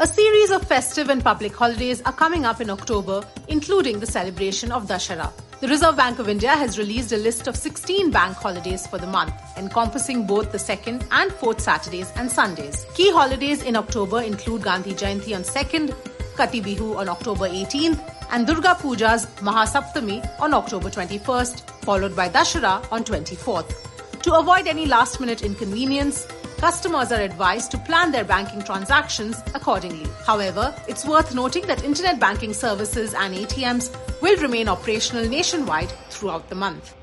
A series of festive and public holidays are coming up in October, including the celebration of Dussehra. The Reserve Bank of India has released a list of 16 bank holidays for the month, encompassing both the second and fourth Saturdays and Sundays. Key holidays in October include Gandhi Jayanti on 2nd, Kati Bihu on October 18th, and Durga Puja's Mahasaptami on October 21st, followed by Dussehra on 24th. To avoid any last minute inconvenience, customers are advised to plan their banking transactions accordingly. However, it's worth noting that internet banking services and ATMs will remain operational nationwide throughout the month.